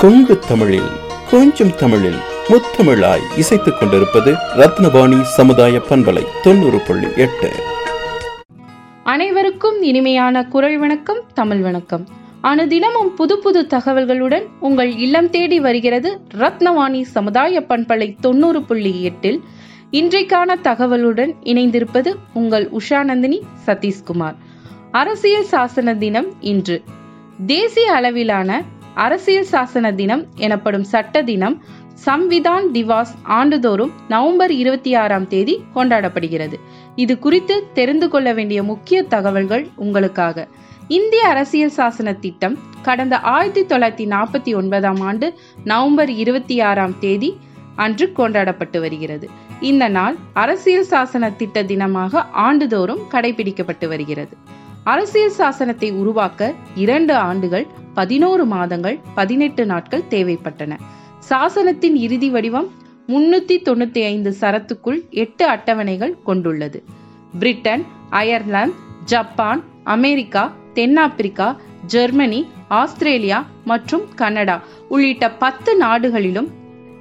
கொங்கு தமிழில் கொஞ்சம் தமிழில் முத்தமிழாய் இசைத்துக் கொண்டிருப்பது ரத்னவாணி சமுதாய பண்பலை தொண்ணூறு புள்ளி எட்டு. அனைவருக்கும் இனிமையான குரல் வணக்கம் தமிழ் வணக்கம். அனுதினமும் புது புது தகவல்களுடன் உங்கள் இல்லம் தேடி வருகிறது ரத்னவாணி சமுதாய பண்பலை தொண்ணூறு புள்ளி எட்டில். இன்றைக்கான தகவலுடன் இணைந்திருப்பது உங்கள் உஷா நந்தினி சதீஷ்குமார். அரசியல் சாசன தினம் இன்று. தேசிய அளவிலான அரசியல் சாசன தினம் எனப்படும் சட்ட தினம் சம்விதான் திவாஸ் ஆண்டுதோறும் நவம்பர் இருபத்தி ஆறாம் தேதி கொண்டாடப்படுகிறது. இது குறித்து தெரிந்து கொள்ள வேண்டிய முக்கிய தகவல்கள் உங்களுக்காக. இந்திய அரசியல் சாசன திட்டம் கடந்த ஆயிரத்தி தொள்ளாயிரத்தி நாற்பத்தி ஒன்பதாம் ஆண்டு நவம்பர் இருபத்தி ஆறாம் தேதி அன்று கொண்டாடப்பட்டு வருகிறது. இந்த நாள் அரசியல் சாசன திட்ட தினமாக ஆண்டுதோறும் கடைபிடிக்கப்பட்டு வருகிறது. அரசியல் சாசனத்தை உருவாக்க இரண்டு ஆண்டுகள் பதினோரு மாதங்கள் பதினெட்டு நாட்கள் தேவைப்பட்டன. சாசனத்தின் இறுதி வடிவம் முன்னூத்தி தொண்ணூத்தி ஐந்து சரத்துக்குள் எட்டு அட்டவணைகள் கொண்டுள்ளது. பிரிட்டன் அயர்லாந்து ஜப்பான் அமெரிக்கா தென்னாப்பிரிக்கா ஜெர்மனி ஆஸ்திரேலியா மற்றும் கனடா உள்ளிட்ட பத்து நாடுகளிலும்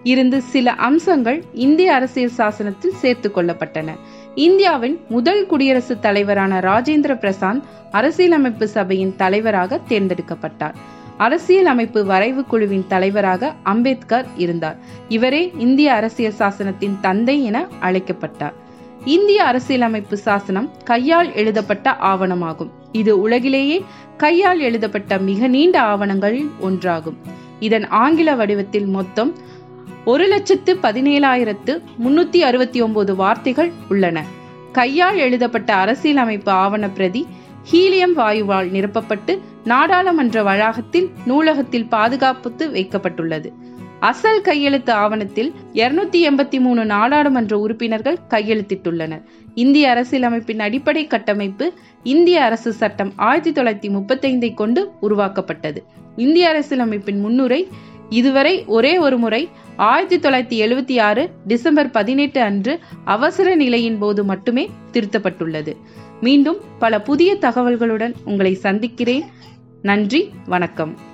இருந்து சில அம்சங்கள் இந்திய அரசியல் சாசனத்தில் சேர்த்து கொள்ளப்பட்டன. இந்தியாவின் முதல் குடியரசுத் தலைவரான ராஜேந்திர பிரசாந்த் அரசியலமைப்பு சபையின் தலைவராக தேர்ந்தெடுக்கப்பட்டார். அரசியல் அமைப்பு வரைவு குழுவின் தலைவராக அம்பேத்கர் இருந்தார். இவரே இந்திய அரசியல் சாசனத்தின் தந்தை என அழைக்கப்பட்டார். இந்திய அரசியலமைப்பு சாசனம் கையால் எழுதப்பட்ட ஆவணமாகும். இது உலகிலேயே கையால் எழுதப்பட்ட மிக நீண்ட ஆவணங்களில் ஒன்றாகும். இதன் ஆங்கில வடிவத்தில் மொத்தம் ஒரு லட்சத்து பதினேழாயிரத்து முன்னூத்தி அறுபத்தி ஒன்பது வார்த்தைகள் உள்ளன. கையால் எழுதப்பட்ட அரசியலமைப்பு ஆவண பிரதி ஹீலியம் வாயுவால் நிரப்பப்பட்டு நாடாளுமன்ற வளாகத்தில் நூலகத்தில் பாதுகாப்புத்து வைக்கப்பட்டுள்ளது. அசல் கையெழுத்து ஆவணத்தில் இருநூத்தி எண்பத்தி மூணு நாடாளுமன்ற உறுப்பினர்கள் கையெழுத்திட்டுள்ளனர். இந்திய அரசியலமைப்பின் அடிப்படை கட்டமைப்பு இந்திய அரசு சட்டம் ஆயிரத்தி தொள்ளாயிரத்தி முப்பத்தைந்தை கொண்டு உருவாக்கப்பட்டது. இந்திய அரசியலமைப்பின் முன்னுரை இதுவரை ஒரே ஒரு முறை ஆயிரத்தி தொள்ளாயிரத்தி எழுபத்தி ஆறு டிசம்பர் பதினெட்டு அன்று அவசர நிலையின் போது மட்டுமே திருத்தப்பட்டுள்ளது. மீண்டும் பல புதிய தகவல்களுடன் உங்களை சந்திக்கிறேன். நன்றி வணக்கம்.